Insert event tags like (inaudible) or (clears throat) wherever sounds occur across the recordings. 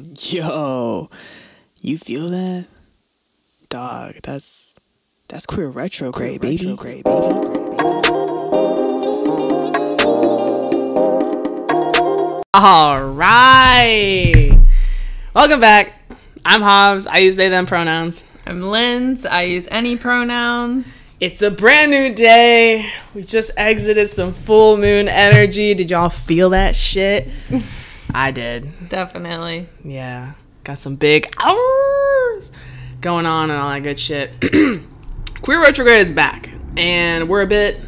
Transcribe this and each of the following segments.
(laughs) Yo, you feel that? Dog, that's that's queer retrograde, baby. Retrograde, All right. Welcome back. I'm Hobbs. I use they them pronouns. I'm Linz. I use any pronouns. It's a brand new day. We just exited some full moon energy. Did y'all feel that shit? (laughs) I did. Definitely. Yeah. Got some big hours going on and all that good shit. (clears throat) Queer retrograde is back. And we're a bit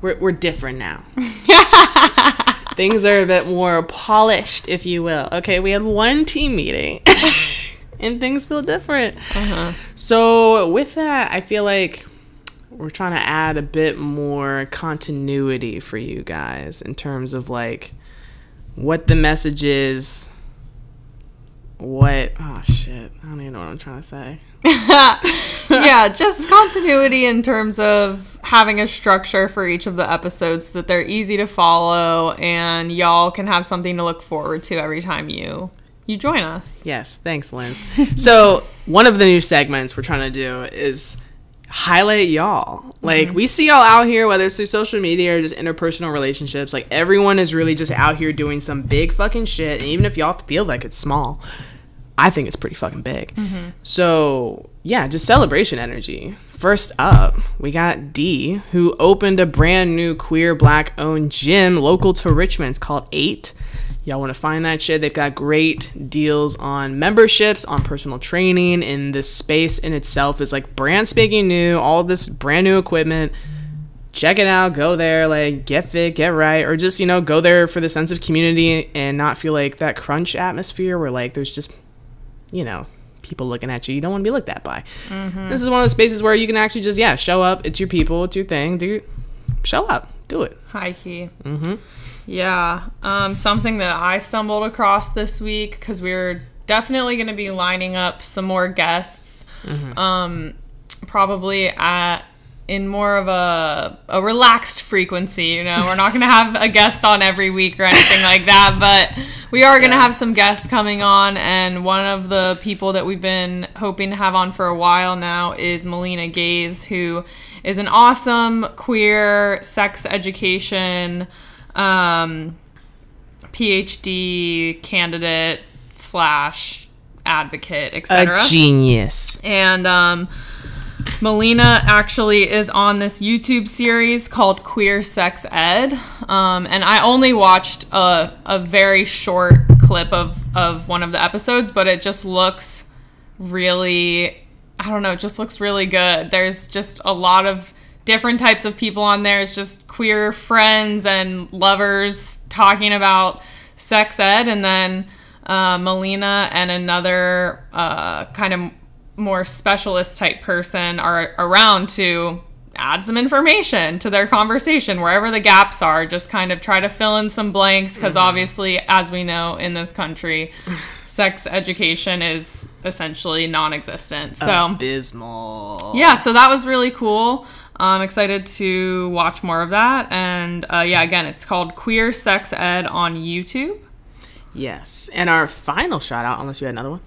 we're we're different now. (laughs) Things are a bit more polished, if you will. Okay, we had one team meeting. (laughs) and things feel different. Uh-huh. So with that, I feel like we're trying to add a bit more continuity for you guys in terms of like what the message is. What oh shit. I don't even know what I'm trying to say. (laughs) yeah, just continuity in terms of having a structure for each of the episodes that they're easy to follow and y'all can have something to look forward to every time you you join us. Yes, thanks, Linz. so one of the new segments we're trying to do is highlight y'all. Like mm-hmm. we see y'all out here, whether it's through social media or just interpersonal relationships. Like everyone is really just out here doing some big fucking shit. And even if y'all feel like it's small, I think it's pretty fucking big. Mm-hmm. So yeah, just celebration energy. First up, we got D, who opened a brand new queer black owned gym local to Richmond. It's called Eight. Y'all want to find that shit? They've got great deals on memberships, on personal training, and this space in itself is like brand spanking new. All this brand new equipment. Check it out. Go there, like get fit, get right, or just you know go there for the sense of community and not feel like that crunch atmosphere where like there's just you know people looking at you. You don't want to be looked at by. This is one of the spaces where you can actually just yeah show up. It's your people. It's your thing. Do show up. Do it. High key. Mm-hmm. Yeah. Um, something that I stumbled across this week because we are definitely going to be lining up some more guests. Um, probably at in more of a a relaxed frequency. You know, we're not going to have a guest on every week or anything like that, but we are going to have some guests coming on. And one of the people that we've been hoping to have on for a while now is Melina Gaze, who is an awesome queer sex education um, PhD candidate slash advocate, etc. A genius. And um, Melina actually is on this YouTube series called Queer Sex Ed. Um, and I only watched a, a very short clip of, of one of the episodes, but it just looks really, I don't know, it just looks really good. There's just a lot of different types of people on there. It's just queer friends and lovers talking about sex ed. And then uh, Melina and another uh, kind of more specialist type person are around to add some information to their conversation wherever the gaps are just kind of try to fill in some blanks because obviously as we know in this country (laughs) sex education is essentially non-existent so Abysmal. yeah so that was really cool i'm excited to watch more of that and uh, yeah again it's called queer sex ed on youtube Yes. And our final shout out, unless you had another one.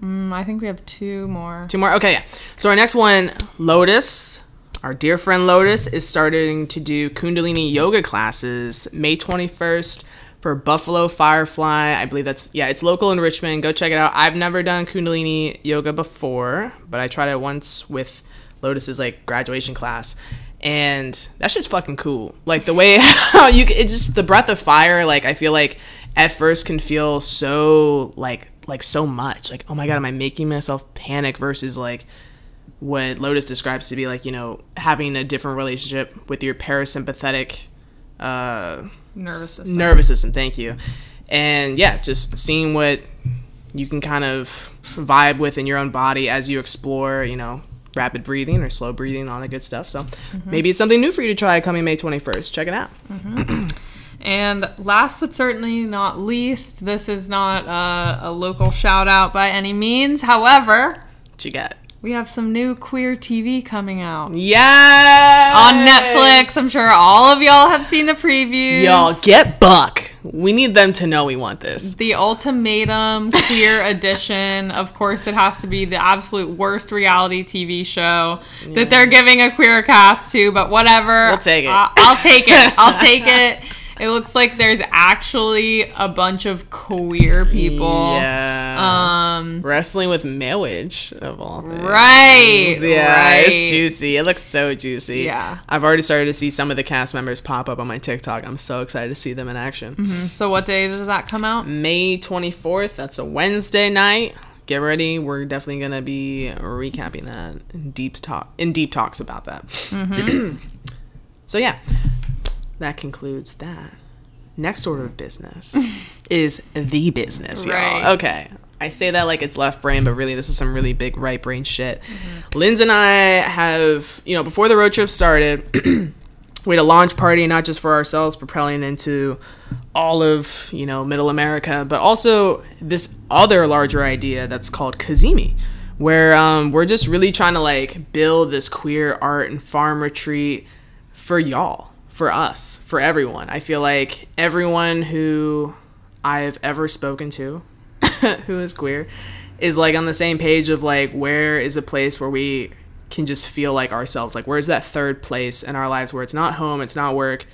Mm, i think we have two more Two more. Okay, yeah. So our next one, Lotus, our dear friend Lotus, is starting to do Kundalini yoga classes May 21st for Buffalo Firefly. I believe that's yeah, it's local in Richmond. Go check it out. I've never done Kundalini yoga before, but I tried it once with Lotus's like graduation class. And that's just fucking cool. Like the way (laughs) how you it's just the breath of fire. Like I feel like at first can feel so like like so much. Like oh my god, am I making myself panic? Versus like what Lotus describes to be like you know having a different relationship with your parasympathetic uh, nervous system. nervous system. Thank you. And yeah, just seeing what you can kind of vibe with in your own body as you explore, you know, rapid breathing or slow breathing, all that good stuff. So maybe it's something new for you to try coming May 21st. Check it out. And last but certainly not least, this is not uh, a local shout out by any means. However, What you got? We have some new queer TV coming out Yeah. on Netflix. I'm sure all of y'all have seen the previews. Y'all get Buck. we need them to know we want this. The ultimatum queer (laughs) edition. Of course, it has to be the absolute worst reality TV show that they're giving a queer cast to, but whatever. We'll take it. I- I'll take it. (laughs) I'll take it. It looks like there's actually a bunch of queer people. Yeah. Um, Wrestling with marriage of all things. right. Yeah, right. it's juicy. It looks so juicy. Yeah. I've already started to see some of the cast members pop up on my TikTok. I'm so excited to see them in action. So, what day does that come out? May 24th, that's a Wednesday night. Get ready. We're definitely going to be recapping that in deep talk in deep talks about that. so yeah. That concludes that. Next order of business (laughs) is the business, y'all. Right. Okay. I say that like it's left brain, but really this is some really big right brain shit. Linz and I have, you know, before the road trip started, (clears throat) we had a launch party not just for ourselves propelling into all of you know middle america but also this other larger idea that's called Cazimi where um, we're just really trying to like build this queer art and farm retreat for y'all for us for everyone i feel like everyone who i've ever spoken to (laughs) who is queer is like on the same page of like where is a place where we can just feel like ourselves? Like where's that third place in our lives where it's not home it's not work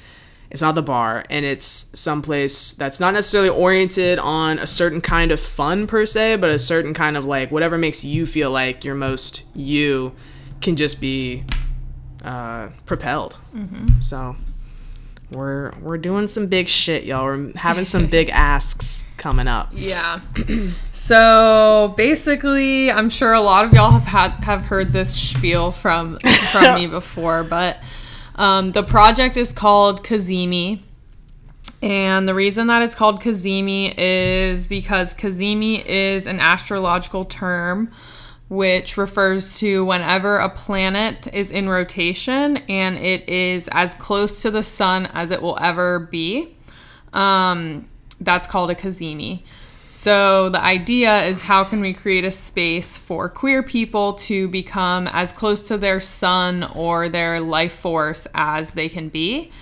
it's not the bar and it's someplace that's not necessarily oriented on a certain kind of fun per se but a certain kind of like whatever makes you feel like you're most you can just be uh, propelled. So we're we're doing some big shit y'all. We're having some big (laughs) asks coming up Yeah. so basically, I'm sure a lot of y'all have had have heard this spiel from from me (laughs) before, but um, the project is called Cazimi. And the reason that it's called Cazimi is because Cazimi is an astrological term which refers to whenever a planet is in rotation and it is as close to the sun as it will ever be. Um, that's called a Cazimi. So the idea is how can we create a space for queer people to become as close to their sun or their life force as they can be.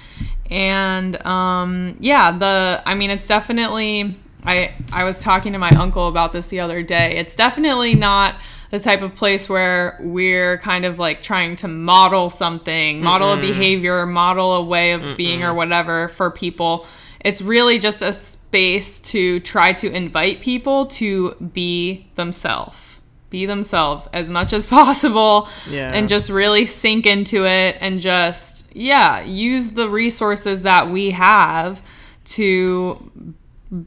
And um, yeah, the I mean it's definitely I I was talking to my uncle about this the other day. It's definitely not the type of place where we're kind of like trying to model something, model a behavior, model a way of being or whatever for people. It's really just a space to try to invite people to be themselves. Be themselves as much as (laughs) possible Yeah. and just really sink into it and just yeah, use the resources that we have to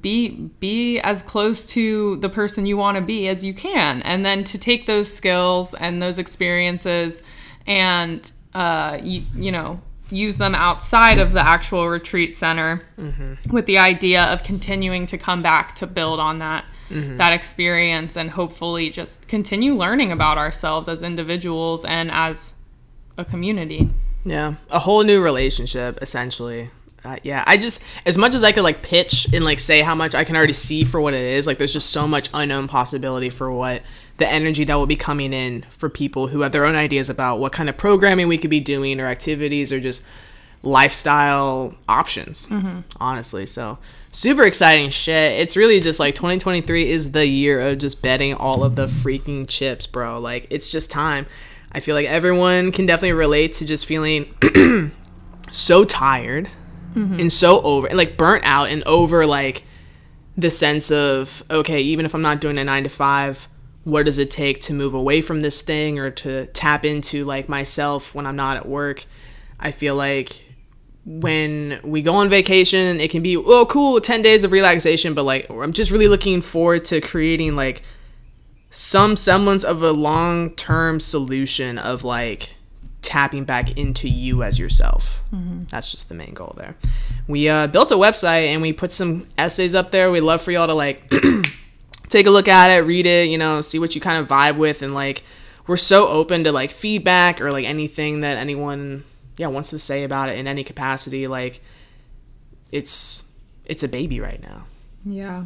be be as close to the person you want to be as you can and then to take those skills and those experiences and uh you, you know use them outside of the actual retreat center with the idea of continuing to come back to build on that that experience and hopefully just continue learning about ourselves as individuals and as a community Yeah, a whole new relationship essentially. Uh, yeah, I just as much as I could like pitch and like say how much I can already see for what it is. Like, there's just so much unknown possibility for what the energy that will be coming in for people who have their own ideas about what kind of programming we could be doing or activities or just lifestyle options. Mm-hmm. Honestly, so super exciting shit. It's really just like 2023 is the year of just betting all of the freaking chips, bro. Like, it's just time. I feel like everyone can definitely relate to just feeling (clears throat) so tired mm-hmm. and so over and like burnt out and over like the sense of okay even if i'm not doing a nine to five what does it take to move away from this thing or to tap into like myself when i'm not at work i feel like when we go on vacation it can be oh cool 10 days of relaxation but like i'm just really looking forward to creating like some semblance of a long-term solution of like tapping back into you as yourself. That's just the main goal there. We uh, built a website and we put some essays up there. We'd love for y'all to like (clears throat) take a look at it, read it, you know, see what you kind of vibe with, and like we're so open to like feedback or like anything that anyone yeah wants to say about it in any capacity. Like it's it's a baby right now. Yeah.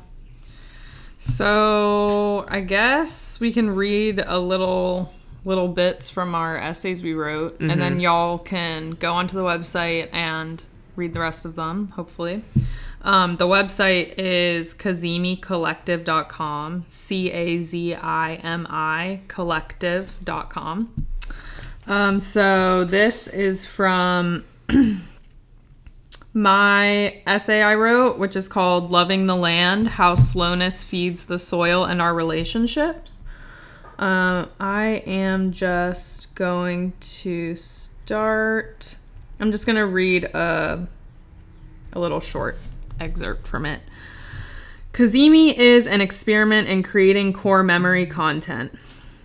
So I guess we can read a little little bits from our essays we wrote, and then mm-hmm. y'all can go onto the website and read the rest of them, hopefully. Um, the website is cazimicollective.com, C A Z I M I collective.com. Um, so this is from (clears throat) my essay I wrote, which is called Loving the Land How Slowness Feeds the Soil and Our Relationships. Uh, I am just going to start. I'm just going to read a, a little short excerpt from it. Cazimi is an experiment in creating core memory content.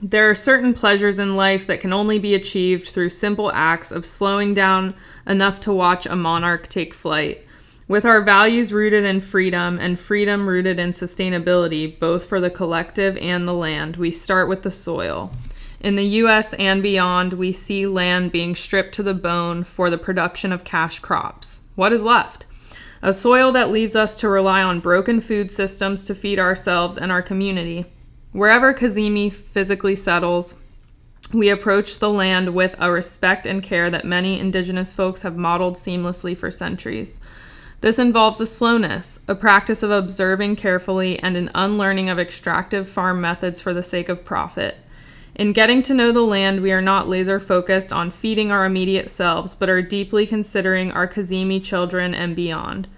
There are certain pleasures in life that can only be achieved through simple acts of slowing down enough to watch a monarch take flight. With our values rooted in freedom and freedom rooted in sustainability, both for the collective and the land, we start with the soil. In the US and beyond, we see land being stripped to the bone for the production of cash crops. What is left? A soil that leaves us to rely on broken food systems to feed ourselves and our community. Wherever Cazimi physically settles, we approach the land with a respect and care that many indigenous folks have modeled seamlessly for centuries. This involves a slowness, a practice of observing carefully, and an unlearning of extractive farm methods for the sake of profit. In getting to know the land, we are not laser focused on feeding our immediate selves, but are deeply considering our Cazimi children and beyond.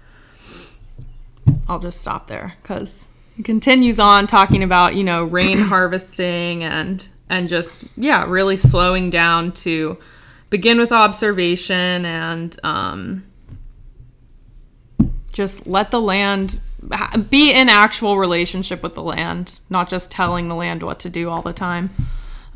I'll just stop there because it continues on talking about, you know, rain (clears throat) harvesting and and just yeah, really slowing down to begin with observation and um, just let the land be in actual relationship with the land, not just telling the land what to do all the time.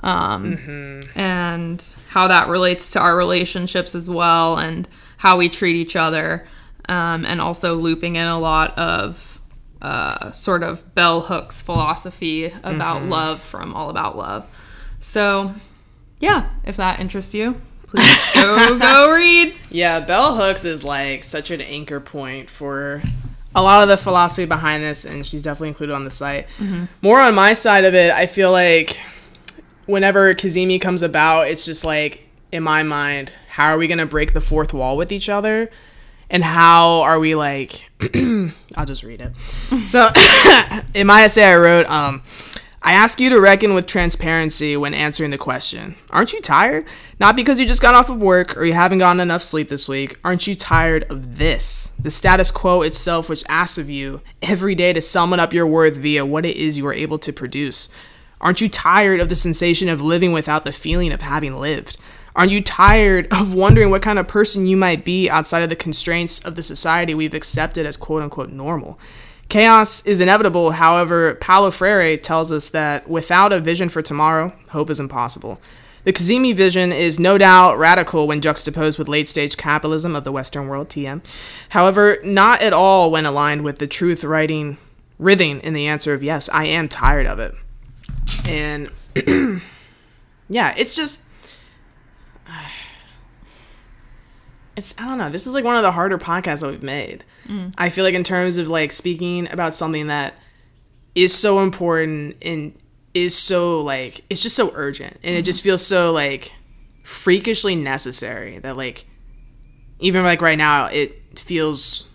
Um, mm-hmm. And how that relates to our relationships as well, and how we treat each other, um, and also looping in a lot of uh, sort of bell hooks philosophy about mm-hmm. love from All About Love. So, yeah, if that interests you, please (laughs) go go read. Yeah, bell hooks is like such an anchor point for a lot of the philosophy behind this, and she's definitely included on the site. Mm-hmm. More on my side of it, I feel like whenever Cazimi comes about, it's just like in my mind, how are we gonna break the fourth wall with each other? And how are we like (clears throat) I'll just read it. (laughs) so (coughs) in my essay I wrote, um, I ask you to reckon with transparency when answering the question. Aren't you tired? Not because you just got off of work or you haven't gotten enough sleep this week. Aren't you tired of this? The status quo itself, which asks of you every day to summon up your worth via what it is you are able to produce. Aren't you tired of the sensation of living without the feeling of having lived? Aren't you tired of wondering what kind of person you might be outside of the constraints of the society we've accepted as quote unquote normal? Chaos is inevitable, however, Paulo Freire tells us that without a vision for tomorrow, hope is impossible. The Cazimi vision is no doubt radical when juxtaposed with late stage capitalism of the Western world, TM. However, not at all when aligned with the truth writing, writhing in the answer of yes, I am tired of it. And (clears throat) yeah, it's just (sighs) it's I don't know. This is like one of the harder podcasts that we've made. Mm. I feel like in terms of like speaking about something that is so important and is so like it's just so urgent and mm-hmm. it just feels so like freakishly necessary that like even like right now it feels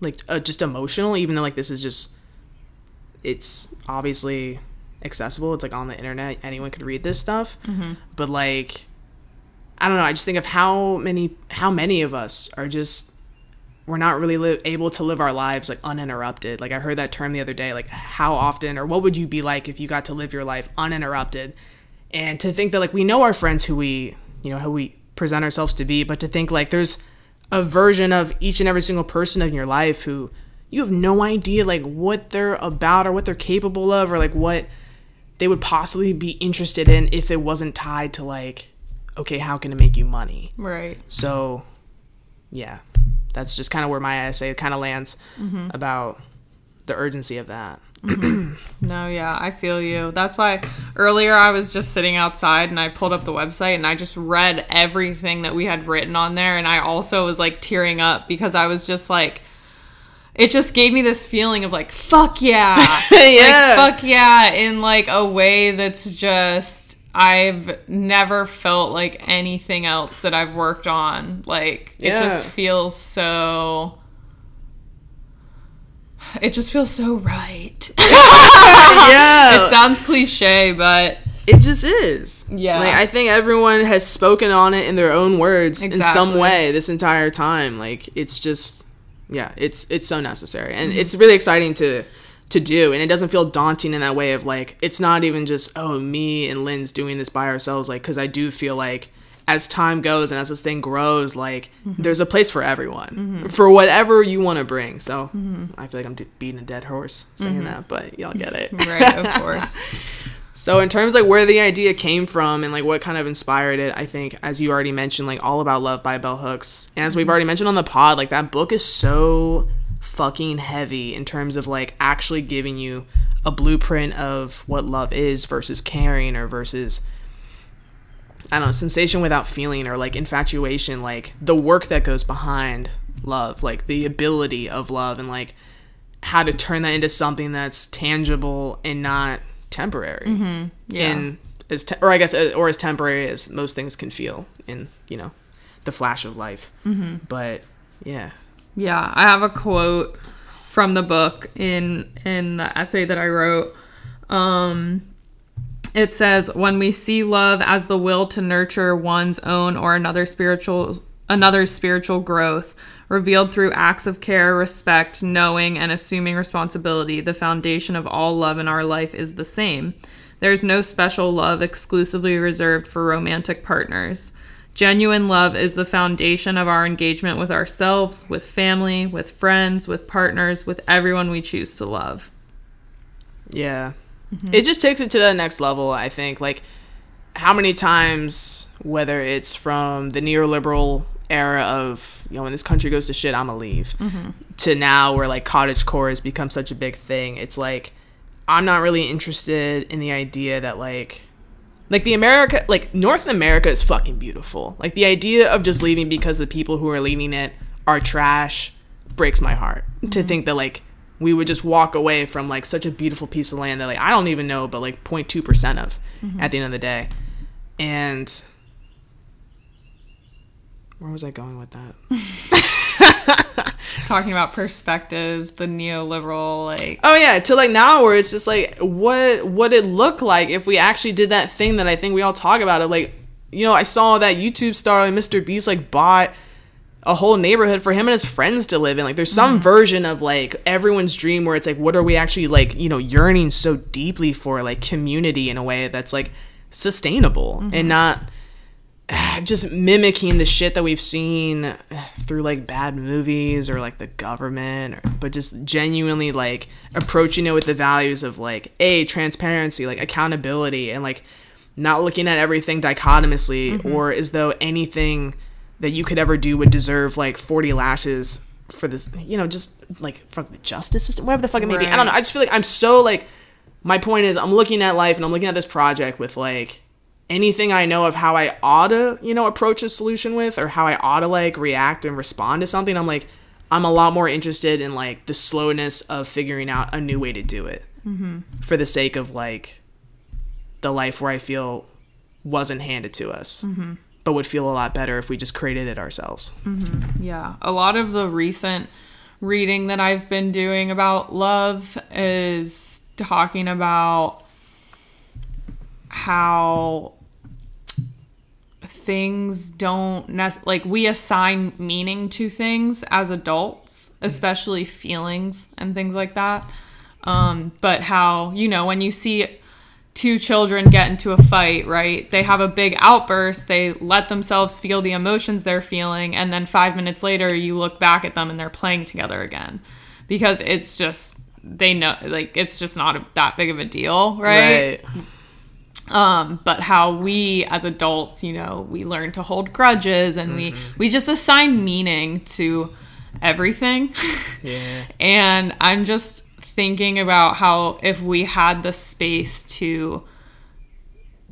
like uh, just emotional even though like this is just it's obviously accessible it's like on the internet anyone could read this stuff mm-hmm. but like I don't know. I just think of how many how many of us are just we're not really li- able to live our lives like uninterrupted. Like I heard that term the other day. Like how often or what would you be like if you got to live your life uninterrupted? And to think that like we know our friends who we you know who we present ourselves to be, but to think like there's a version of each and every single person in your life who you have no idea like what they're about or what they're capable of or like what they would possibly be interested in if it wasn't tied to like okay, how can it make you money? Right. So, yeah, that's just kind of where my essay kind of lands mm-hmm. about the urgency of that. Mm-hmm. No, yeah, I feel you. That's why earlier I was just sitting outside and I pulled up the website and I just read everything that we had written on there. And I also was like tearing up because I was just like, it just gave me this feeling of like, fuck yeah. (laughs) yeah. Like, fuck yeah, in like a way that's just I've never felt like anything else that I've worked on. Like yeah. it just feels so it just feels so right. (laughs) yeah. it sounds cliche, but it just is. Yeah. Like I think everyone has spoken on it in their own words in some way this entire time. Like it's just yeah, it's it's so necessary. And Mm-hmm. it's really exciting to to do and it doesn't feel daunting in that way of like it's not even just oh me and Linz doing this by ourselves like cuz I do feel like as time goes and as this thing grows like Mm-hmm. there's a place for everyone for whatever you want to bring. So I feel like I'm beating a dead horse saying Mm-hmm. that, but y'all get it. right, of course. (laughs) So in terms like where the idea came from and like what kind of inspired it, I think as you already mentioned, like All About Love by Bell Hooks, and as we've already mentioned on the pod, like that book is so fucking heavy in terms of like actually giving you a blueprint of what love is versus caring or versus I don't know, sensation without feeling or like infatuation, like the work that goes behind love, like the ability of love and like how to turn that into something that's tangible and not temporary. Yeah. And as te- or I guess uh, or as temporary as most things can feel in, you know, the flash of life. Mm-hmm. But yeah. Yeah, I have a quote from the book in in the essay that I wrote. Um it says when we see love as the will to nurture one's own or another spiritual another's spiritual growth revealed through acts of care, respect, knowing and assuming responsibility, the foundation of all love in our life is the same. There is no special love exclusively reserved for romantic partners. Genuine love is the foundation of our engagement with ourselves, with family, with friends, with partners, with everyone we choose to love. Yeah. Mm-hmm. It just takes it to the next level, I think. Like, how many times, whether it's from the neoliberal era of, you know, when this country goes to shit, I'm gonna leave, mm-hmm. to now where like cottage core has become such a big thing, it's like, I'm not really interested in the idea that, like, like the America, like North America is fucking beautiful. Like the idea of just leaving because the people who are leaving it are trash breaks my heart. To mm-hmm. think that like we would just walk away from like such a beautiful piece of land that like I don't even know, but like 0.2 percent of mm-hmm. at the end of the day. And where was I going with that? (laughs) Talking about perspectives, the neoliberal, like, Oh yeah, to like now where it's just like what would it look like if we actually did that thing that I think we all talk about it like you know, I saw that YouTube star like Mr. Beast like bought a whole neighborhood for him and his friends to live in. Like there's some mm-hmm. version of like everyone's dream where it's like what are we actually like, you know, yearning so deeply for like community in a way that's like sustainable and mm-hmm. not (sighs) just mimicking the shit that we've seen through like bad movies or like the government or, but just genuinely like approaching it with the values of like a transparency like accountability and like not looking at everything dichotomously mm-hmm. or as though anything that you could ever do would deserve like 40 lashes for this you know just like from the justice system whatever the fuck it may be. I don't know. I just feel like i'm so like my point is i'm looking at life and i'm looking at this project with like anything I know of how I ought to, you know, approach a solution with or how I ought to like react and respond to something, I'm like, I'm a lot more interested in like the slowness of figuring out a new way to do it mm-hmm. for the sake of like the life where I feel wasn't handed to us, mm-hmm. but would feel a lot better if we just created it ourselves. Mm-hmm. Yeah. A lot of the recent reading that I've been doing about love is talking about how things don't nec- like we assign meaning to things as adults, especially feelings and things like that. Um, but how, you know, when you see two children get into a fight, right? They have a big outburst, they let themselves feel the emotions they're feeling, and then five minutes later, you look back at them and they're playing together again because it's just, they know, like, it's just not a, that big of a deal, right? Um but how we as adults you know we learn to hold grudges and we we just assign meaning to everything. (laughs) Yeah. and i'm just thinking about how if we had the space to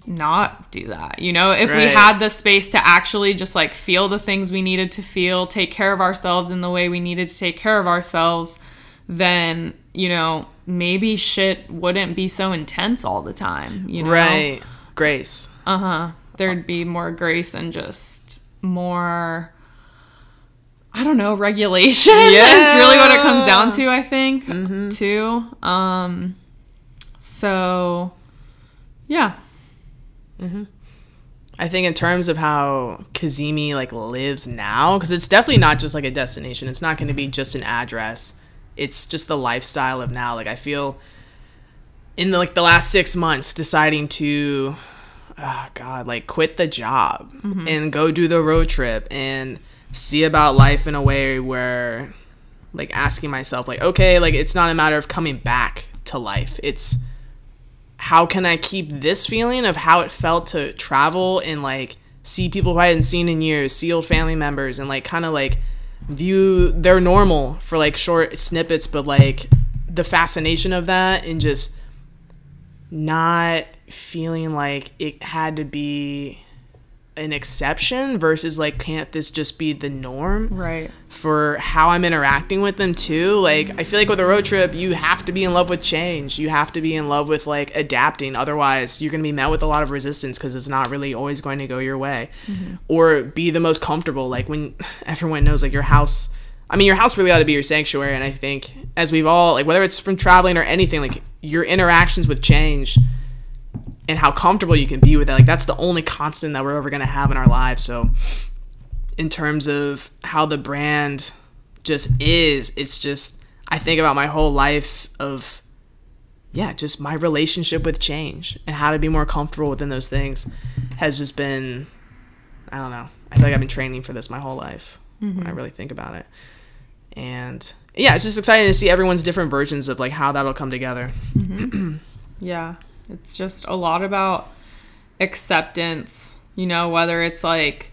not do that you know if we had the space to actually just like feel the things we needed to feel take care of ourselves in the way we needed to take care of ourselves then you know maybe shit wouldn't be so intense all the time you know Right. Grace. Uh huh. There'd be more grace and just more I don't know, regulation (laughs) is really what it comes down to, I think, too. Um, so, yeah. I think in terms of how Cazimi like lives now, because it's definitely not just like a destination. It's not going to be just an address. It's just the lifestyle of now. Like I feel in the, like the last six months, deciding to, oh God, like quit the job mm-hmm. and go do the road trip and see about life in a way where, like, asking myself, like, okay, like it's not a matter of coming back to life. It's how can I keep this feeling of how it felt to travel and like see people who I hadn't seen in years, see old family members, and like kind of like view they're normal for like short snippets, but like the fascination of that and just not feeling like it had to be an exception versus like can't this just be the norm Right. for how I'm interacting with them too. Like I feel like with a road trip, you have to be in love with change. You have to be in love with like adapting. Otherwise, you're going to be met with a lot of resistance because it's not really always going to go your way. Mm-hmm. Or be the most comfortable. Like when (laughs) everyone knows like your house I mean, your house really ought to be your sanctuary and I think as we've all like whether it's from traveling or anything like your interactions with change and how comfortable you can be with that. Like that's the only constant that we're ever going to have in our lives. So in terms of how the brand just is, it's just I think about my whole life of yeah, just my relationship with change and how to be more comfortable within those things has just been I don't know. I feel like I've been training for this my whole life when I mm-hmm. really think about it. And yeah, it's just exciting to see everyone's different versions of like how that'll come together. Mm-hmm. (clears throat) Yeah. It's just a lot about acceptance, you know, whether it's like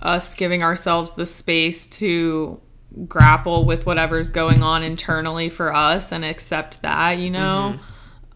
us giving ourselves the space to grapple with whatever's going on internally for us and accept that, you know, mm-hmm.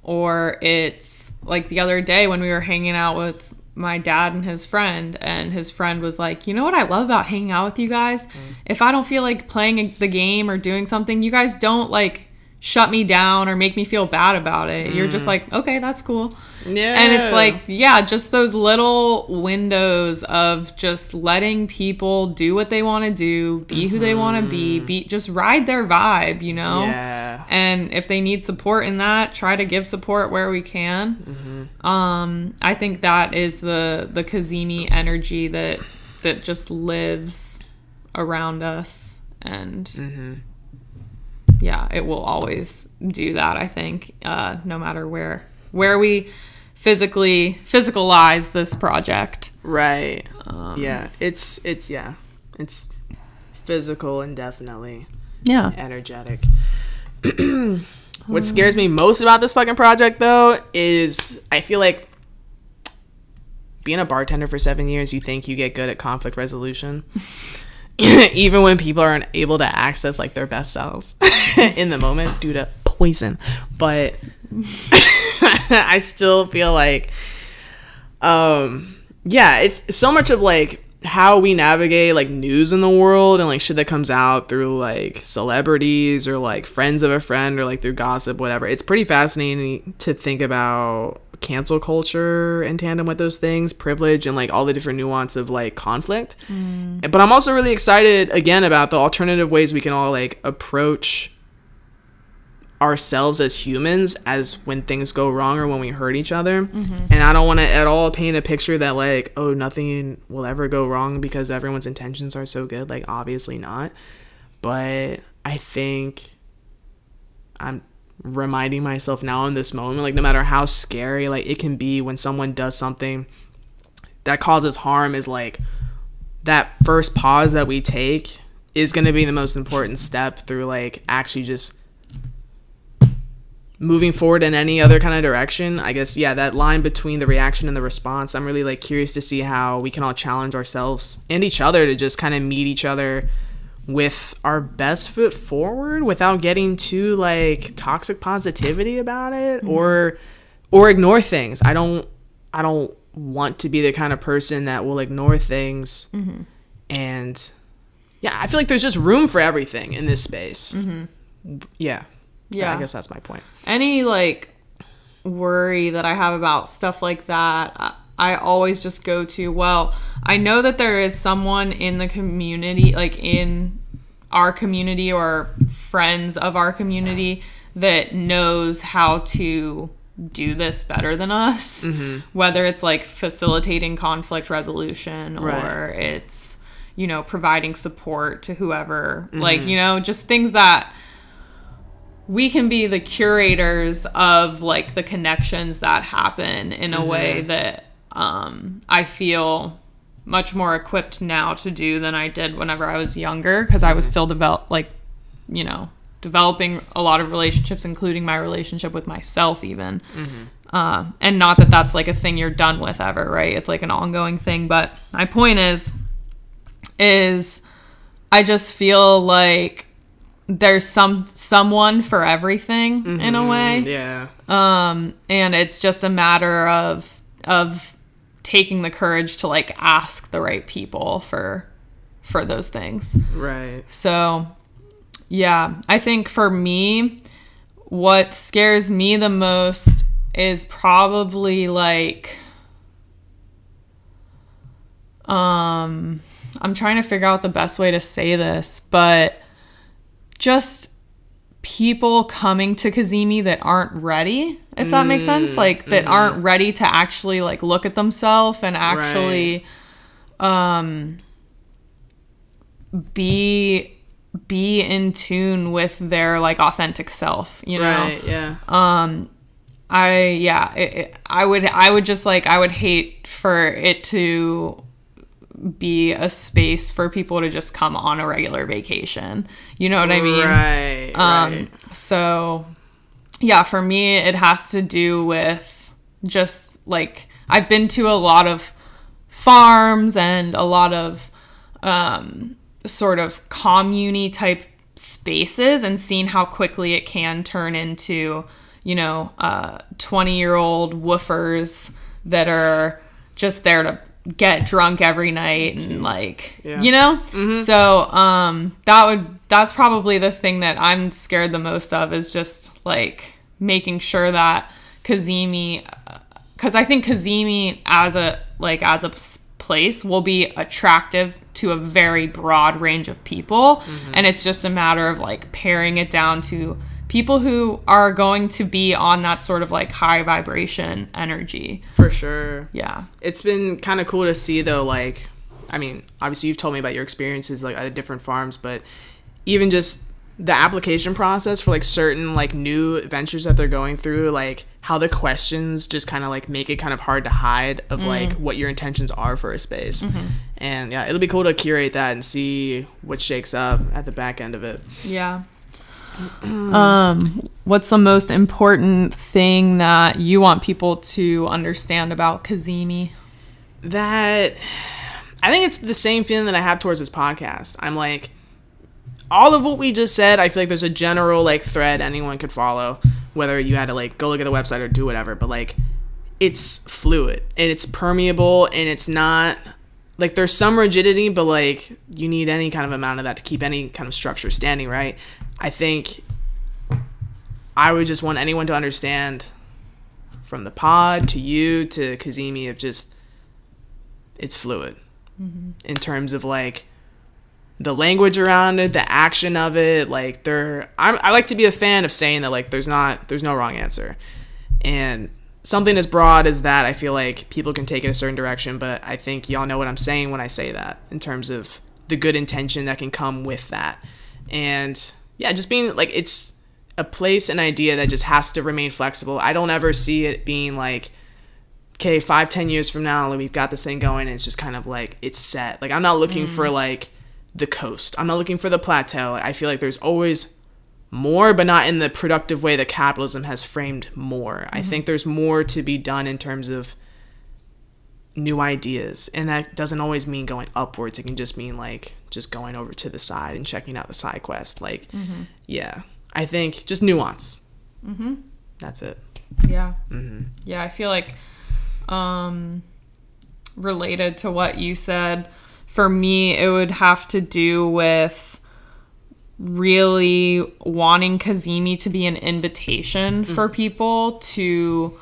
or it's like the other day when we were hanging out with my dad and his friend and his friend was like you know what i love about hanging out with you guys? Mm. If i don't feel like playing the game or doing something you guys don't like shut me down or make me feel bad about it you're just like okay that's cool Yeah. and it's like yeah just those little windows of just letting people do what they want to do be who they want to be be just ride their vibe you know Yeah. and if they need support in that try to give support where we can Mm-hmm. um i think that is the the Cazimi energy that that just lives around us and Mm-hmm. Yeah it will always do that i think uh no matter where where we physically physicalize this project Right. yeah. It's it's yeah. It's physical and definitely yeah energetic. (clears throat) what scares me most about this fucking project though is I feel like being a bartender for 7 years you think you get good at conflict resolution. (laughs) (laughs) Even when people aren't able to access like their best selves (laughs) in the moment due to poison. But (laughs) I still feel like um yeah it's so much of like how we navigate like news in the world and like shit that comes out through like celebrities or like friends of a friend or like through gossip whatever. It's pretty fascinating to think about cancel culture in tandem with those things privilege and like all the different nuance of like conflict. Mm. But i'm also really excited again about the alternative ways we can all like approach ourselves as humans as when things go wrong or when we hurt each other. Mm-hmm. And I don't want to at all paint a picture that like, oh, nothing will ever go wrong because everyone's intentions are so good. Like obviously not. But I think I'm reminding myself now in this moment like no matter how scary like it can be when someone does something that causes harm is like that first pause that we take is going to be the most important step through like actually just moving forward in any other kind of direction i guess yeah that line between the reaction and the response i'm really like curious to see how we can all challenge ourselves and each other to just kind of meet each other with our best foot forward without getting too like toxic positivity about it mm-hmm. or or ignore things. I don't i don't want to be the kind of person that will ignore things mm-hmm. and yeah i feel like there's just room for everything in this space. Mm-hmm. Yeah Yeah. i guess that's my point any like worry that I have about stuff like that, I, always just go to, well, I know that there is someone in the community, like in our community or friends of our community, that knows how to do this better than us. Mm-hmm. Whether it's like facilitating conflict resolution or Right. it's, you know, providing support to whoever, like, mm-hmm. you know, just things that we can be the curators of like the connections that happen in a way that um, I feel much more equipped now to do than I did whenever I was younger because I was still develop like you know developing a lot of relationships, including my relationship with myself even. Uh, and not that that's like a thing you're done with ever, right? It's like an ongoing thing. But my point is, is I just feel like there's some someone for everything in a way Yeah. um and it's just a matter of of taking the courage to like ask the right people for for those things Right. so yeah i think for me what scares me the most is probably like um i'm trying to figure out the best way to say this but just people coming to Cazimi that aren't ready, if that makes sense, mm, like that mm-hmm. aren't ready to actually like look at themselves and actually um be be in tune with their like authentic self, you know. Right. Yeah. Um, I yeah, it, it, I would I would just like I would hate for it to be a space for people to just come on a regular vacation. You know what I mean? Right. Um, right. So, yeah, for me, it has to do with just like I've been to a lot of farms and a lot of um, sort of commune type spaces and seen how quickly it can turn into, you know, 20 year old WWOOFers that are just there to get drunk every night and like Yeah. you know? Mm-hmm. So um that would that's probably the thing that i'm scared the most of is just like making sure that Cazimi uh, because i think Cazimi as a like as a place will be attractive to a very broad range of people. Mm-hmm. And it's just a matter of like paring it down to people who are going to be on that sort of like high vibration energy For sure. yeah It's been kind of cool to see though. Like, I mean, obviously you've told me about your experiences like at different farms, but even just the application process for like certain like new ventures that they're going through, like how the questions just kind of like make it kind of hard to hide of mm-hmm. like what your intentions are for a space. Mm-hmm. And yeah, it'll be cool to curate that and see what shakes up at the back end of it. Yeah. Um, what's the most important thing that you want people to understand about Cazimi? that I think it's the same feeling that I have towards this podcast. I'm like, all of what we just said, I feel like there's a general like thread anyone could follow, whether you had to like go look at the website or do whatever. But like, it's fluid and it's permeable and it's not like there's some rigidity, but like you need any kind of amount of that to keep any kind of structure standing, right? I think I would just want anyone to understand from the pod to you to Cazimi of just it's fluid mm-hmm. in terms of like the language around it, the action of it. Like there, I'm, I like to be a fan of saying that like there's not there's no wrong answer, and something as broad as that, I feel like people can take it a certain direction. But I think y'all know what I'm saying when I say that in terms of the good intention that can come with that, and yeah, just being like it's a place, an idea that just has to remain flexible. I don't ever see it being like okay, five, ten years from now, like, we've got this thing going, and it's just kind of like it's set. Like I'm not looking for mm. like the coast. I'm not looking for the plateau. I feel like there's always more, but not in the productive way that capitalism has framed more. I think there's more to be done in terms of new ideas, and that doesn't always mean going upwards. It can just mean like just going over to the side and checking out the side quest. Like, yeah, I think just nuance. Mm-hmm. That's it. Yeah. Yeah, I feel like um related to what you said, for me it would have to do with really wanting Cazimi to be an invitation for people to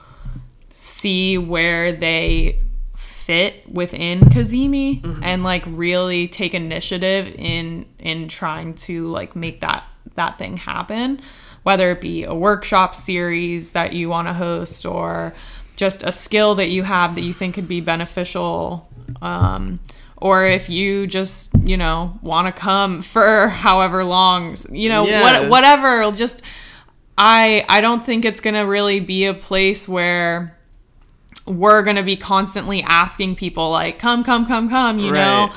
see where they fit within Cazimi and like really take initiative in in trying to like make that that thing happen. Whether it be a workshop series that you want to host or just a skill that you have that you think could be beneficial um, or if you just you know want to come for however long you know Yeah. what, whatever just i i don't think it's gonna really be a place where we're gonna be constantly asking people like come come come come you know?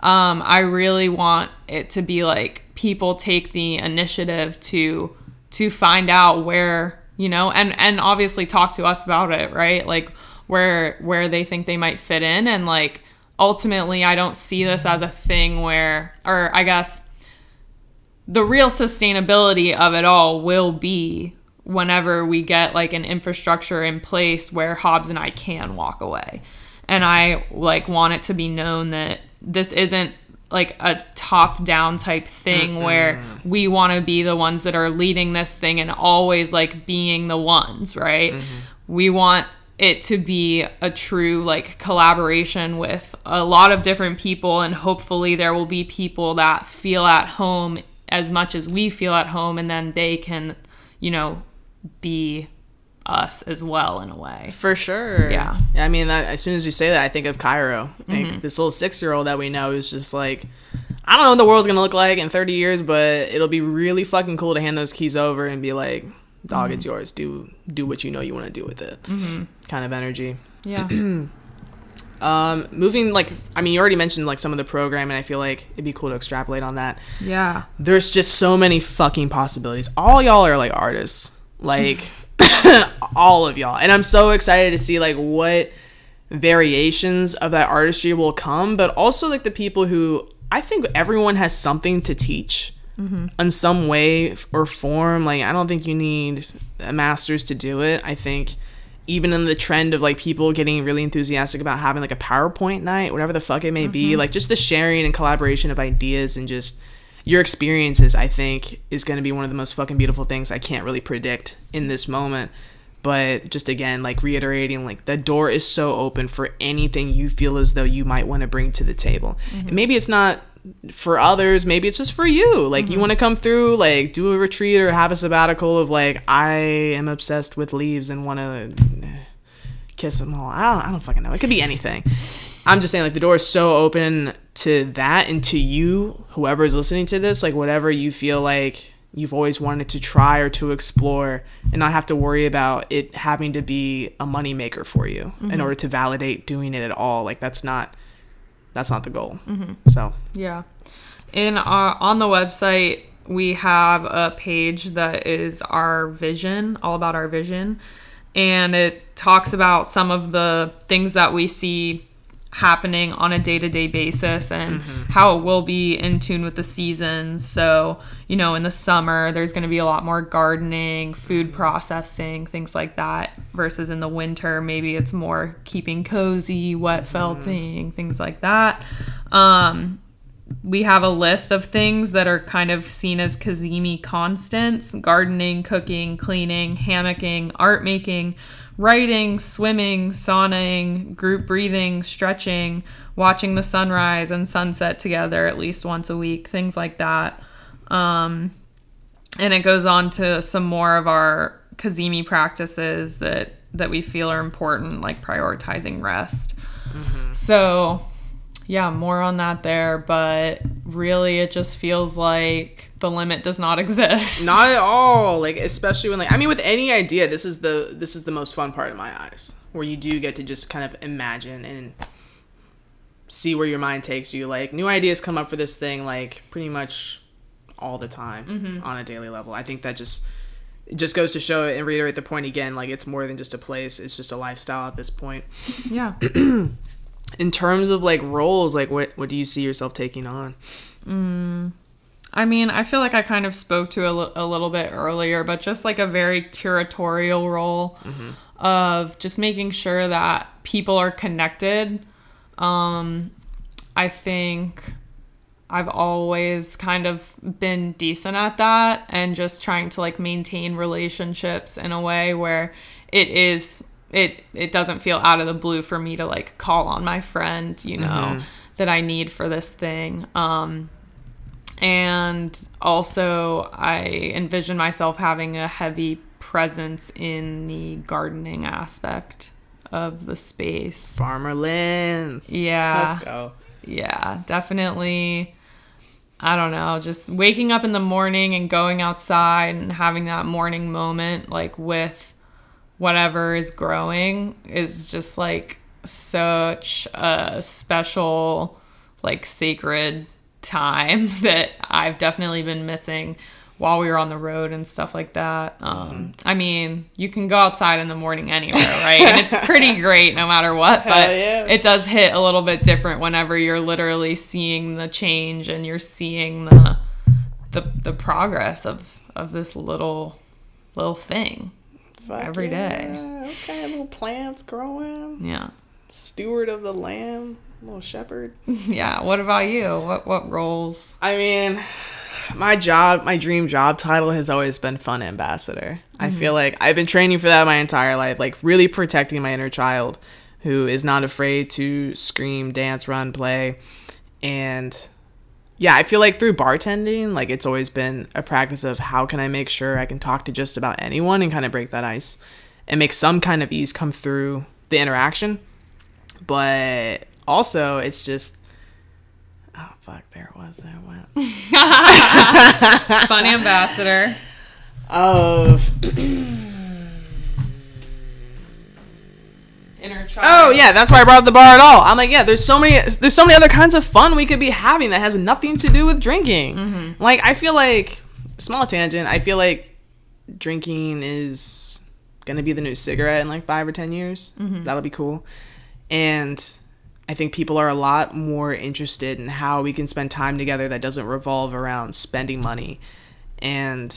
Um i really want it to be like people take the initiative to to find out where you know and and obviously talk to us about it right? Like where where they think they might fit in and like ultimately i don't see this as a thing where or i guess the real sustainability of it all will be whenever we get like an infrastructure in place where Hobbs and I can walk away. And I like want it to be known that this isn't like a top down type thing where we want to be the ones that are leading this thing and always like being the ones, right? Mm-hmm. We want it to be a true like collaboration with a lot of different people and hopefully there will be people that feel at home as much as we feel at home and then they can you know be us as well in a way For sure. Yeah. I mean, that, as soon as you say that, I think of Cairo. Like Mm-hmm. this little six year old that we know is just like, I don't know what the world's gonna look like in 30 years, but it'll be really fucking cool to hand those keys over and be like, dog, Mm-hmm. it's yours. Do do what you know you want to do with it. Kind of energy. yeah (clears throat) Um, moving like, I mean, you already mentioned like some of the programming. I feel like it'd be cool to extrapolate on that. yeah there's just so many fucking possibilities. All y'all are like artists, like (laughs) (laughs) all of y'all, and I'm so excited to see like what variations of that artistry will come, but also like the people who I think everyone has something to teach Mm-hmm. in some way or form. Like I don't think you need a master's to do it. I think even in the trend of like people getting really enthusiastic about having like a PowerPoint night, whatever the fuck it may be, mm-hmm. like just the sharing and collaboration of ideas and just your experiences, I think, is going to be one of the most fucking beautiful things I can't really predict in this moment. But just again, like reiterating, like the door is so open for anything you feel as though you might want to bring to the table. And maybe it's not for others, maybe it's just for you. Like you mm-hmm. want to come through, like do a retreat or have a sabbatical of like, I am obsessed with leaves and want to eh, kiss them all. I don't, I don't fucking know. It could be anything. I'm just saying, like, the door is so open to that and to you, whoever is listening to this, like, whatever you feel like you've always wanted to try or to explore and not have to worry about it having to be a moneymaker for you in mm-hmm. order to validate doing it at all. Like, that's not. That's not the goal. Mm-hmm. So, Yeah. In our on the website, we have a page that is our vision, all about our vision, and it talks about some of the things that we see happening on a day-to-day basis and mm-hmm. how it will be in tune with the seasons. So, you know, in the summer, there's going to be a lot more gardening, food mm-hmm. processing, things like that versus in the winter, maybe it's more keeping cozy, wet mm-hmm. felting, things like that. Um we have a list of things that are kind of seen as Cazimi constants gardening, cooking, cleaning, hammocking, art making, writing, swimming, sauning, group breathing, stretching, watching the sunrise and sunset together at least once a week, things like that. Um, and it goes on to some more of our Cazimi practices that that we feel are important, like prioritizing rest. So, yeah, more on that there, but really it just feels like the limit does not (laughs) exist. not at all. Like, especially when, like, I mean, with any idea, this is the this is the most fun part in my eyes, where you do get to just kind of imagine and see where your mind takes you. Like, new ideas come up for this thing, like, pretty much all the time mm-hmm. on a daily level. I think that just it just goes to show and reiterate the point again. Like, it's more than just a place; it's just a lifestyle at this point. yeah. (clears throat) In terms of like roles, like, what what do you see yourself taking on? I mean, I feel like I kind of spoke to a a little bit earlier, but just like a very curatorial role of just making sure that people are connected. Um, I think I've always kind of been decent at that and just trying to like maintain relationships in a way where it is it it doesn't feel out of the blue for me to like call on my friend, you know, that I need for this thing. Um and also I envision myself having a heavy presence in the gardening aspect of the space. Farmer Linz. Yeah. Let's go. Yeah, definitely. I don't know, just waking up in the morning and going outside and having that morning moment, like with whatever is growing, is just like such a special, like sacred time (laughs) that I've definitely been missing while we were on the road and stuff like that. Um, I mean, you can go outside in the morning anywhere, right? and it's pretty (laughs) great no matter what, but yeah. it does hit a little bit different whenever you're literally seeing the change and you're seeing the the, the progress of of this little little thing. Fuck Every day. yeah. Okay, little plants growing. Yeah. Steward of the lamb, little shepherd. (laughs) Yeah. What about you? What what roles? I mean, my job, my dream job title has always been fun ambassador. I feel mm-hmm. like I've been training for that my entire life, like really protecting my inner child who is not afraid to scream, dance, run, play. And yeah, I feel like through bartending, like it's always been a practice of how can I make sure I can talk to just about anyone and kind of break that ice and make some kind of ease come through the interaction. But also, it's just oh fuck, there it was, there it went. (laughs) Fun ambassador. of (clears throat) Inner child. oh yeah that's why i brought up the bar at all. I'm like yeah there's so many there's so many other kinds of fun we could be having that has nothing to do with drinking. Mm-hmm. Like i feel like small tangent i feel like drinking is gonna be the new cigarette in like five or ten years. Mm-hmm. That'll be cool. And i think people are a lot more interested in how we can spend time together that doesn't revolve around spending money. And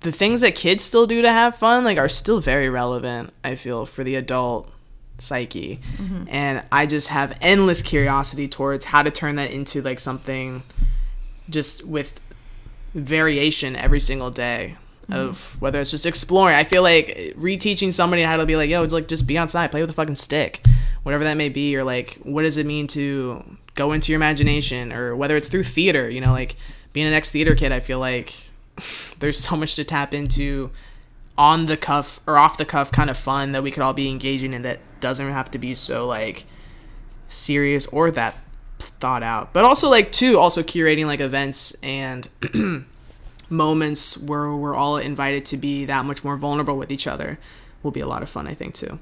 the things that kids still do to have fun like are still very relevant i feel for the adult psyche. Mm-hmm. And i just have endless curiosity towards how to turn that into like something just with variation every single day mm-hmm. of whether it's just exploring. I feel like reteaching somebody how to be like yo it's like just be outside play with a fucking stick whatever that may be or like what does it mean to go into your imagination or whether it's through theater you know like being an ex theater kid i feel like there's so much to tap into on the cuff or off the cuff kind of fun that we could all be engaging in that doesn't have to be so like serious or that thought out. But also like too also curating like events and (clears throat) moments where we're all invited to be that much more vulnerable with each other will be a lot of fun i think too.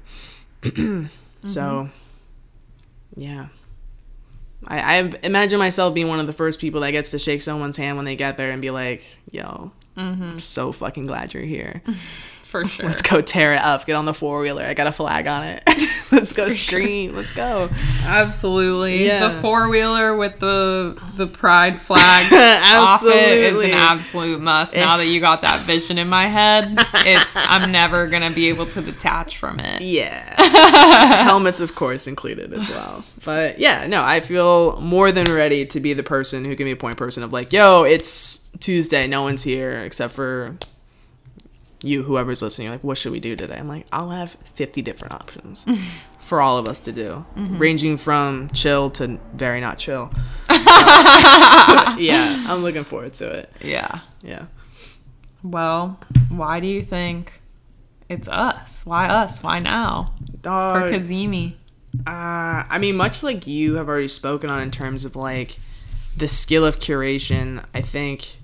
(clears throat) So mm-hmm. yeah. I, I imagine myself being one of the first people that gets to shake someone's hand when they get there and be like, yo, I'm so fucking glad you're here. (laughs) For (laughs) sure. Let's go tear it up. Get on the four wheeler. I got a flag on it. (laughs) Let's go scream. Let's go. Absolutely. Yeah. The four wheeler with the the pride flag (laughs) off it is an absolute must. Now that you got that vision in my head, it's I'm never gonna be able to detach from it. Yeah. Helmets, of course, included as well. But yeah, no, I feel more than ready to be the person who can be a point person of like, yo, it's Tuesday. No one's here except for you, whoever's listening. You're like, what should we do today? I'm like, I'll have 50 different options (laughs) for all of us to do, ranging from chill to very not chill. (laughs) yeah, I'm looking forward to it. Yeah. Yeah. Well, why do you think it's us? Why us? Why now? For Dog. Cazimi. Uh, I mean, much like you have already spoken on in terms of like the skill of curation, I think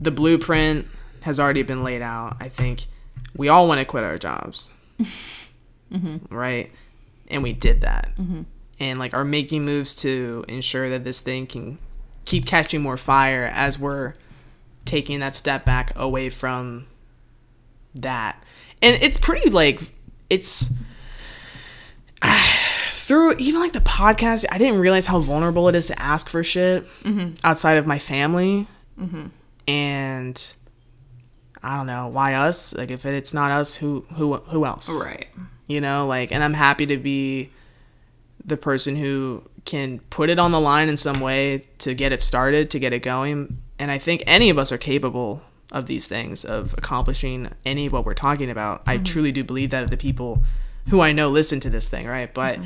the blueprint has already been laid out. I think we all want to quit our jobs, (laughs) mm-hmm. right? And we did that, mm-hmm. and like are making moves to ensure that this thing can keep catching more fire as we're taking that step back away from that. And it's pretty like it's (sighs) through even like the podcast, I didn't realize how vulnerable it is to ask for shit mm-hmm. outside of my family. And I don't know why us. Like if it's not us, who who who else? Right. You know, like, and I'm happy to be the person who can put it on the line in some way to get it started, to get it going. And I think any of us are capable of these things, of accomplishing any of what we're talking about. I truly do believe that of the people who I know listen to this thing, right? But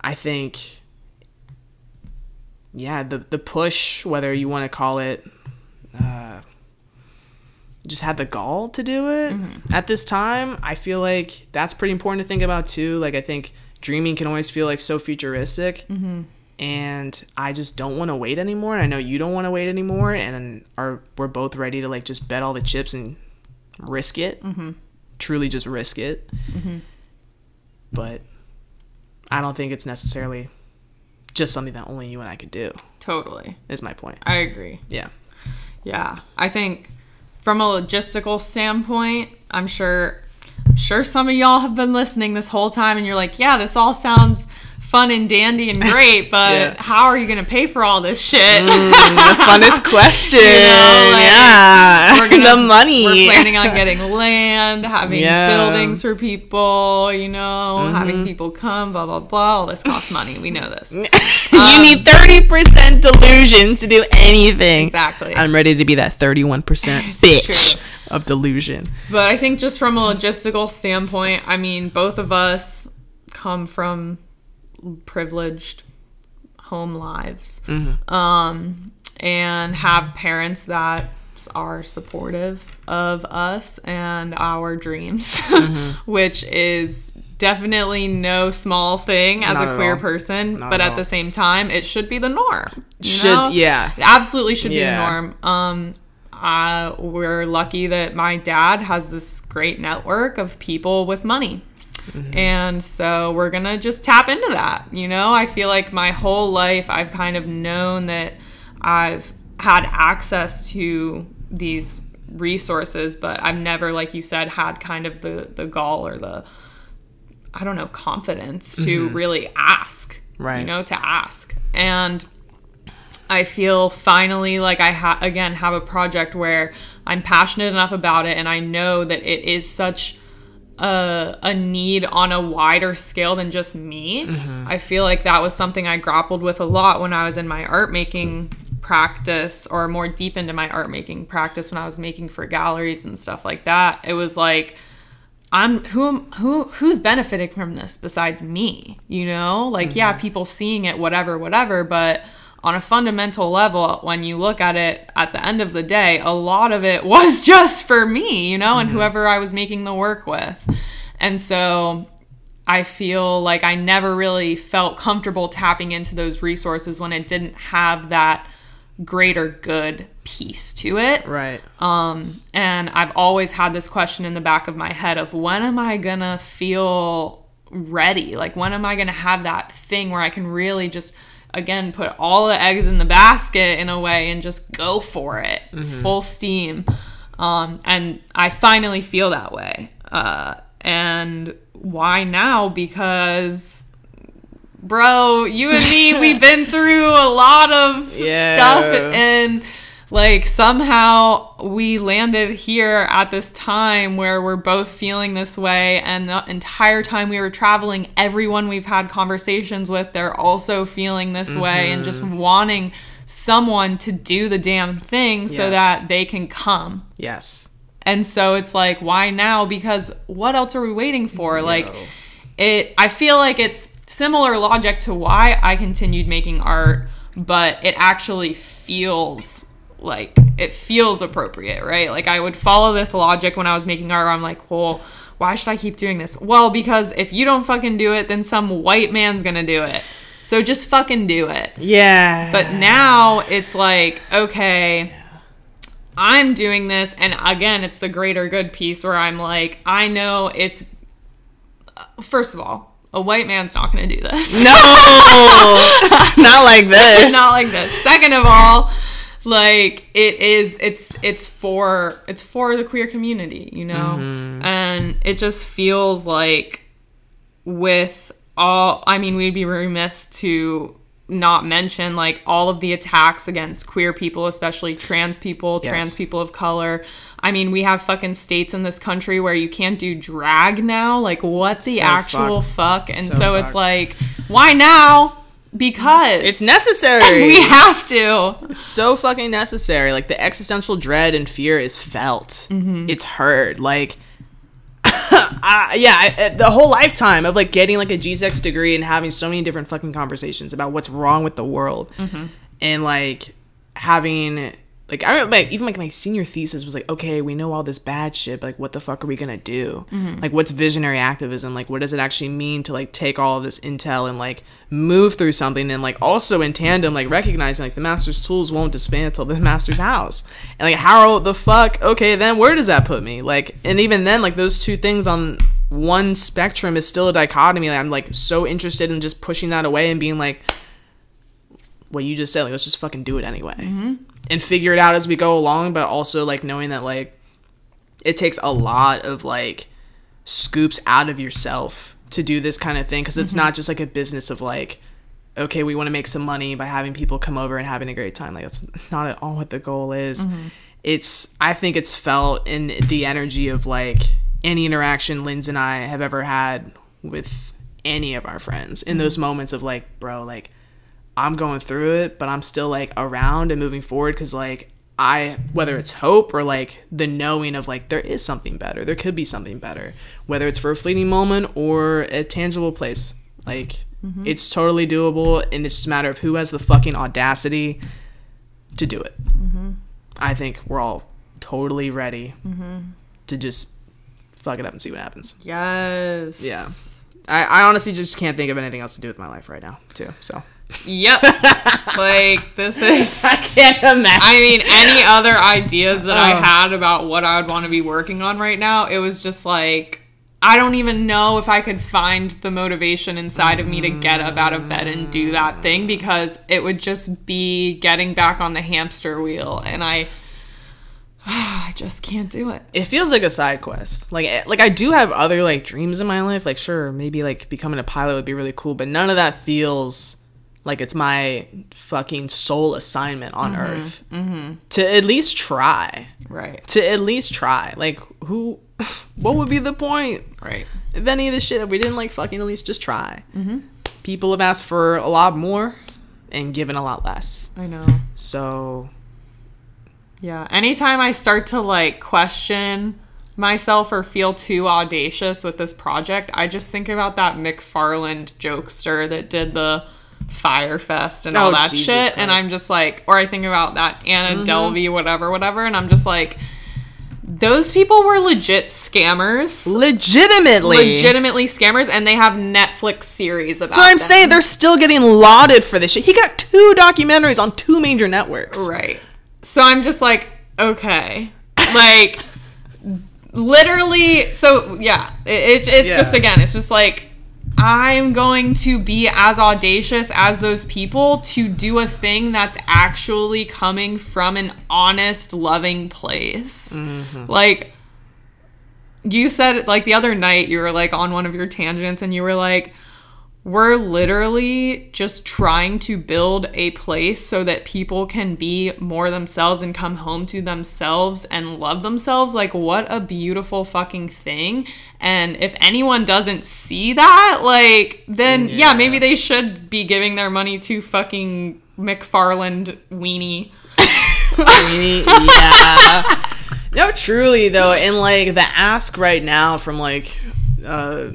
I think, yeah, the the push, whether you want to call it, uh, just had the gall to do it mm-hmm. at this time. I feel like that's pretty important to think about too. Like I think dreaming can always feel like so futuristic. Mm-hmm. And I just don't want to wait anymore. And I know you don't want to wait anymore. And are we're both ready to like just bet all the chips and risk it, mm-hmm. truly just risk it. But I don't think it's necessarily just something that only you and I could do. Totally. Is my point. I agree. Yeah. Yeah. I think from a logistical standpoint, I'm sure I'm sure some of y'all have been listening this whole time and you're like, yeah, this all sounds fun and dandy and (laughs) great, but Yeah. how are you going to pay for all this shit? the (laughs) funnest question. know, like, yeah. we're gonna- (laughs) the money. We're planning on getting land, having Yeah. buildings for people, you know, Mm-hmm. having people come, blah blah blah. All this costs money. We know this. you need 30% delusion to do anything. Exactly. I'm ready to be that 31% bitch true. of delusion. But I think just from a logistical standpoint, I mean, both of us come from privileged home lives um, and have parents that are supportive of us and our dreams, (laughs) which is definitely no small thing as Not a queer person. Not but at at the same time, it should be the norm. Should- know? yeah. It absolutely should Yeah. be the norm. Um, we're lucky that my dad has this great network of people with money. And so we're going to just tap into that. You know, I feel like my whole life I've kind of known that I've had access to these resources, but I've never, like you said, had kind of the, the gall or the, I don't know, confidence to mm-hmm. really ask. Right. You know, to ask. And I feel finally like I ha- again have a project where I'm passionate enough about it and I know that it is such a, a need on a wider scale than just me. Mm-hmm. I feel like that was something I grappled with a lot when I was in my art making practice or more deep into my art making practice when I was making for galleries and stuff like that. It was like I'm who am who who's benefiting from this besides me, you know? Like yeah, mm-hmm. people seeing it whatever whatever, but on a fundamental level when you look at it at the end of the day, a lot of it (laughs) was just for me, you know, and whoever I was making the work with. And so I feel like I never really felt comfortable tapping into those resources when it didn't have that greater good piece to it. Right. Um, and I've always had this question in the back of my head of when am I gonna feel ready? Like when am I gonna have that thing where I can really just again put all the eggs in the basket in a way and just go for it full steam. Um, and I finally feel that way. Uh, and why now? Because bro, you and me, we've (laughs) been through a lot of Yeah. stuff and like somehow we landed here at this time where we're both feeling this way and the entire time we were traveling everyone we've had conversations with they're also feeling this way and just mm-hmm. wanting someone to do the damn thing so that they can come Yes. and so it's like, why now? Because what else are we waiting for? Like, it, I feel like it's similar logic to why I continued making art, but it actually feels like it feels appropriate, right? Like, I would follow this logic when I was making art. I'm like, well, why should I keep doing this? Well, because if you don't fucking do it, then some white man's gonna do it. So just fucking do it. Yeah. But now it's like, okay, I'm doing this. And again, it's the greater good piece where I'm like, I know it's, first of all, a white man's not going to do this. no, (laughs) not like (laughs) this. not like this. Second of all, like it is it's it's for it's for the queer community, you know? Mm-hmm. And it just feels like with all I mean, we'd be remiss to not mention like all of the attacks against queer people, especially trans people, Yes. trans people of color. I mean, we have fucking states in this country where you can't do drag now. Like, what the So actual fucked. fuck? And So so, it's like, why now? Because It's (laughs) necessary. we have to. so fucking necessary. Like the existential dread and fear is felt. It's heard. Like, (laughs) I, yeah, I, uh, the whole lifetime of like getting like a G6 degree and having so many different fucking conversations about what's wrong with the world, and like having like I remember like even like my senior thesis was like, okay, we know all this bad shit, but like what the fuck are we gonna do? Mm-hmm. Like what's visionary activism? Like what does it actually mean to like take all of this intel and like move through something and like also in tandem like recognizing like the master's tools won't dismantle the master's house. And like how the fuck okay then where does that put me? Like and even then like those two things on one spectrum is still a dichotomy. Like I'm like so interested in just pushing that away and being like what you just said, like let's just fucking do it anyway. Mm-hmm. And figure it out as we go along, but also like knowing that like it takes a lot of like scoops out of yourself to do this kind of thing because it's mm-hmm. not just like a business of like okay we want to make some money by having people come over and having a great time. Like that's not at all what the goal is. Mm-hmm. It's i think it's felt in the energy of like any interaction Linz and i have ever had with any of our friends in mm-hmm. those moments of like bro like i'm going through it but i'm still like around and moving forward because like I whether it's hope or like the knowing of like there is something better, there could be something better, whether it's for a fleeting moment or a tangible place. Like mm-hmm. it's totally doable, and it's just a matter of who has the fucking audacity to do it. Mm-hmm. I think we're all totally ready mm-hmm. to just fuck it up and see what happens. Yes. Yeah. I, I honestly just can't think of anything else to do with my life right now, too. So Yep. (laughs) like this is I (laughs) can't imagine. I mean, any other ideas that I Oh. had about what I would want to be working on right now, it was just like I don't even know if I could find the motivation inside of me to get up out of bed and do that thing because it would just be getting back on the hamster wheel and I (sighs) I just can't do it. it feels like a side quest. Like eh, like I do have other like dreams in my life. Like sure, maybe like becoming a pilot would be really cool, but none of that feels like it's my fucking sole assignment on mm-hmm. earth. Mm-hmm. To at least try. Right. To at least try. Like who (laughs) what would be the point Right. if any of this shit if we didn't like fucking at least just try? Mm-hmm. People have asked for a lot more and given a lot less. I know. So Yeah. Anytime I start to like question myself or feel too audacious with this project, I just think about that McFarland jokester that did the Fyre Fest and all Oh, that Jesus shit. And Christ. Mm-hmm. I'm just like, or I think about that Anna Delvey, whatever, whatever. And I'm just like, those people were legit scammers. legitimately Legitimately scammers, and they have Netflix series about So I'm them. saying they're still getting lauded for this shit. He got two documentaries on two major networks. Right. So I'm just like, okay. Like, literally, so yeah, it, it, it's Yeah. just, again, it's just like, I'm going to be as audacious as those people to do a thing that's actually coming from an honest, loving place. Mm-hmm. Like, you said, like, the other night, you were like on one of your tangents and you were like, we're literally just trying to build a place so that people can be more themselves and come home to themselves and love themselves. Like, what a beautiful fucking thing. And if anyone doesn't see that, like, then yeah, Yeah. maybe they should be giving their money to fucking McFarland weenie. Really? yeah. (laughs) No, truly though, and like the ask right now from like uh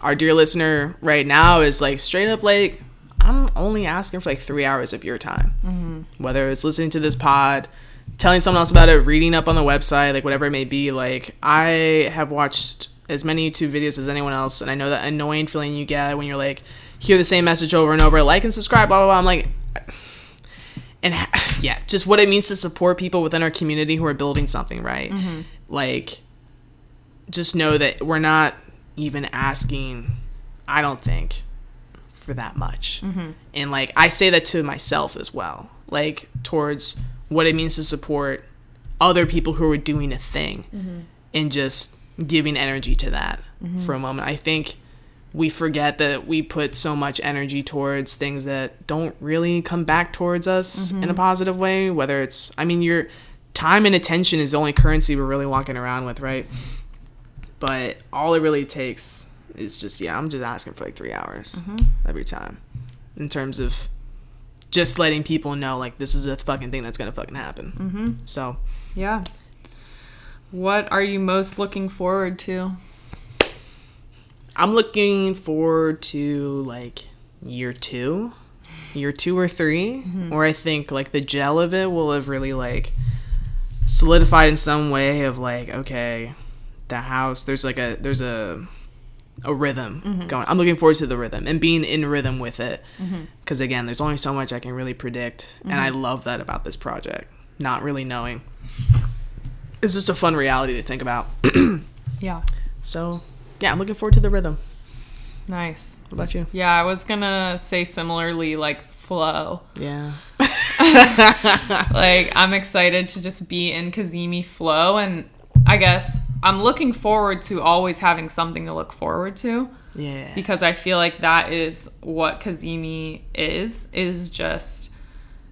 our dear listener right now is like straight up like I'm only asking for like three hours of your time. Mm-hmm. Whether it's listening to this pod, telling someone else about it, reading up on the website, like whatever it may be. Like I have watched as many YouTube videos as anyone else, and I know that annoying feeling you get when you're like hear the same message over and over, like and subscribe, blah blah blah. I'm like (sighs) and ha- (sighs) yeah, just what it means to support people within our community who are building something, right? Mm-hmm. Like, just know that we're not even asking, I don't think, for that much. Mm-hmm. And like, I say that to myself as well, like, towards what it means to support other people who are doing a thing mm-hmm. and just giving energy to that mm-hmm. for a moment. I think we forget that we put so much energy towards things that don't really come back towards us in a positive way whether it's i mean your time and attention is the only currency we're really walking around with right but all it really takes is just yeah i'm just asking for like three hours every time in terms of just letting people know like this is a fucking thing that's gonna fucking happen. Mm-hmm. So Yeah. What are you most looking forward to? I'm looking forward to like year two, year two or 3 where I think like the gel of it will have really like solidified in some way of like okay, the house there's like a there's a a rhythm mm-hmm. going. I'm looking forward to the rhythm and being in rhythm with it mm-hmm. because again, there's only so much I can really predict, and I mm-hmm. love that about this project. Not really knowing. It's just a fun reality to think about. (clears throat) Yeah. So, yeah, I'm looking forward to the rhythm. Nice. What about you? Yeah, I was gonna say similarly, like flow. Yeah. (laughs) (laughs) like I'm excited to just be in Cazimi flow, and I guess I'm looking forward to always having something to look forward to Yeah. because I feel like that is what Cazimi is. Is just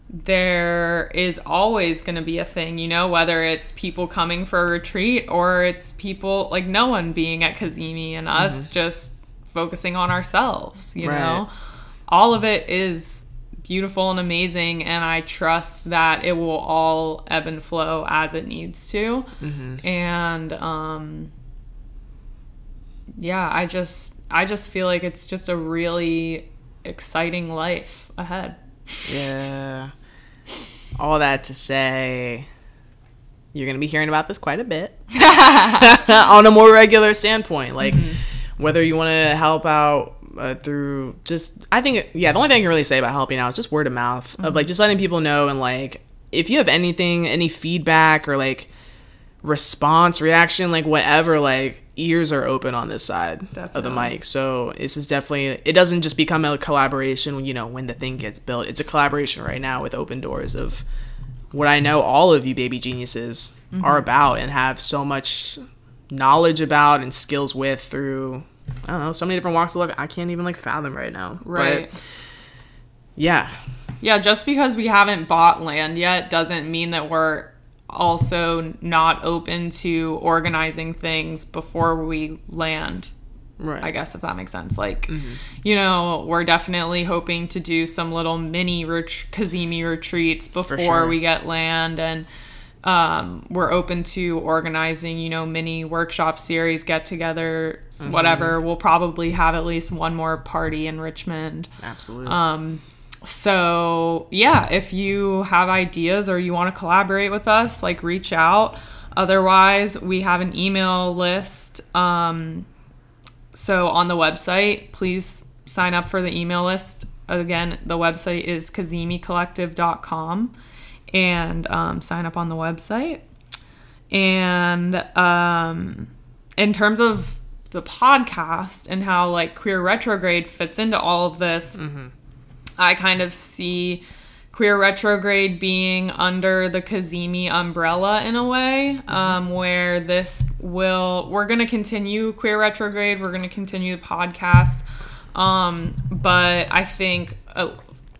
there is always going to be a thing, you know, whether it's people coming for a retreat or it's people like no one being at Cazimi and us mm-hmm. just focusing on ourselves, you Right. know. All of it is beautiful and amazing and I trust that it will all ebb and flow as it needs to. And um yeah, I just I just feel like it's just a really exciting life ahead. yeah. All that to say, you're going to be hearing about this quite a bit (laughs) (laughs) on a more regular standpoint. Like, whether you want to help out uh, through just, I think, yeah, the only thing I can really say about helping out is just word of mouth of like just letting people know and like, if you have anything, any feedback or like response, reaction, like whatever, like ears are open on this side of the mic. So this is definitely it doesn't just become a collaboration you know when the thing gets built. It's a collaboration right now with open doors of what I know all of you baby geniuses are about and have so much knowledge about and skills with through I don't know, so many different walks of life I can't even like fathom right now. Right. But yeah. Yeah, just because we haven't bought land yet doesn't mean that we're also not open to organizing things before we land. Right. I guess if that makes sense. Like, mm-hmm. you know, we're definitely hoping to do some little mini ret- Cazimi retreats before sure. we get land, and um, we're open to organizing, you know, mini workshop series, get-togethers, whatever. We'll probably have at least one more party in Richmond. Absolutely. Um, so yeah, if you have ideas or you want to collaborate with us, like reach out. Otherwise, we have an email list. Um, so on the website, please sign up for the email list. Again, the website is cazimicollective.com and um, sign up on the website. And um, in terms of the podcast and how like queer retrograde fits into all of this, I kind of see queer retrograde being under the Cazimi umbrella in a way, um, where this will we're gonna continue queer retrograde, we're gonna continue the podcast, um, but I think uh,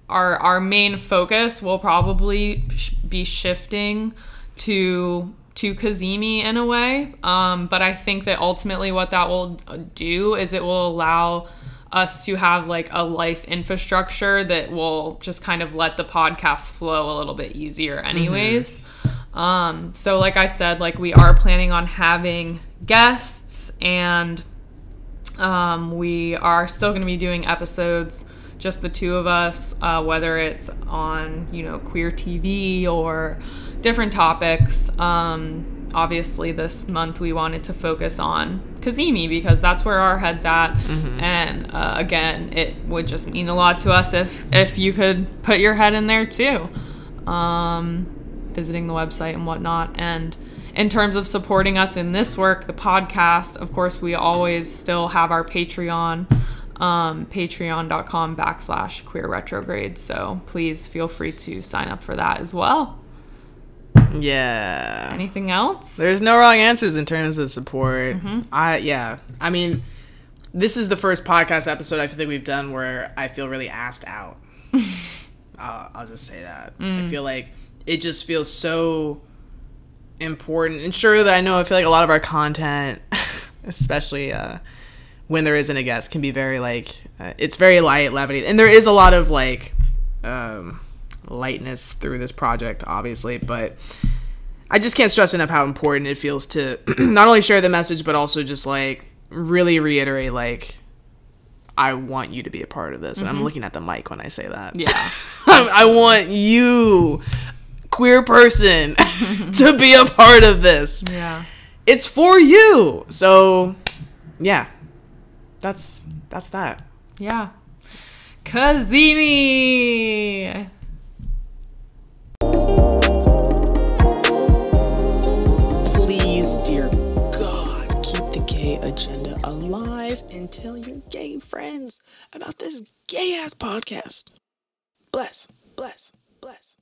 our our main focus will probably sh- be shifting to to Cazimi in a way. Um, but I think that ultimately what that will do is it will allow us to have like a life infrastructure that will just kind of let the podcast flow a little bit easier anyways. Um, so like I said, like we are planning on having guests and um, we are still going to be doing episodes, just the two of us, uh, whether it's on, you know, queer TV or different topics. Um, obviously, this month we wanted to focus on Cazimi because that's where our head's at. And uh, again, it would just mean a lot to us if, if you could put your head in there too. Um, visiting the website and whatnot. And in terms of supporting us in this work, the podcast, of course, we always still have our Patreon, um, patreon.com backslash queer retrograde. So please feel free to sign up for that as well. yeah. Anything else? There's no wrong answers in terms of support. Mm-hmm. I yeah. I mean, this is the first podcast episode I think we've done where I feel really asked out. (laughs) I'll, I'll just say that. Mm. I feel like it just feels so important. And sure that I know I feel like a lot of our content, (laughs) especially uh, when there isn't a guest can be very like uh, it's very light levity and there is a lot of like um, lightness through this project obviously but i just can't stress enough how important it feels to (clears throat) not only share the message but also just like really reiterate like i want you to be a part of this and i'm looking at the mic when i say that Yeah. (laughs) I want you queer person (laughs) to be a part of this Yeah. it's for you. So, yeah, that's that's that. Yeah. Cazimi. Please, dear God, keep the gay agenda alive and tell your gay friends about this gay ass podcast. Bless, bless, bless.